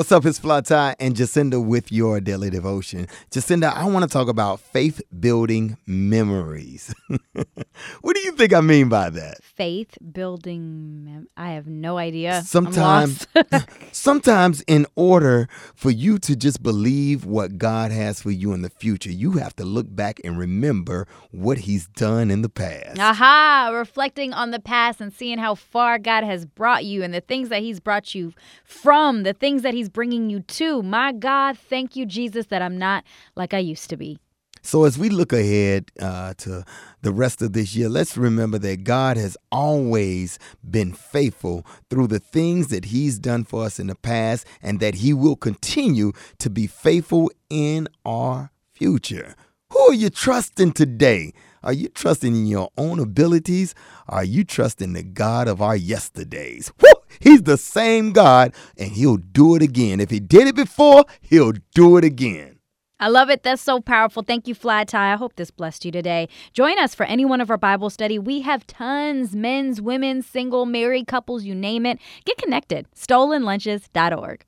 What's up? It's Fly Tie and Jacinda with your daily devotion. Jacinda, I want to talk about faith building memories. what do you think I mean by that? Faith building. Mem- I have no idea. Sometimes, sometimes, in order for you to just believe what God has for you in the future, you have to look back and remember what He's done in the past. Aha! Reflecting on the past and seeing how far God has brought you and the things that He's brought you from, the things that He's bringing you to. My God, thank you, Jesus, that I'm not like I used to be. So, as we look ahead uh, to the rest of this year, let's remember that God has always been faithful through the things that He's done for us in the past, and that He will continue to be faithful in our future. Who are you trusting today? Are you trusting in your own abilities? Are you trusting the God of our yesterdays? Woo! He's the same God and he'll do it again. If he did it before, he'll do it again. I love it. That's so powerful. Thank you, Fly Tie. I hope this blessed you today. Join us for any one of our Bible study. We have tons men's, women's, single, married couples, you name it. Get connected. StolenLunches.org.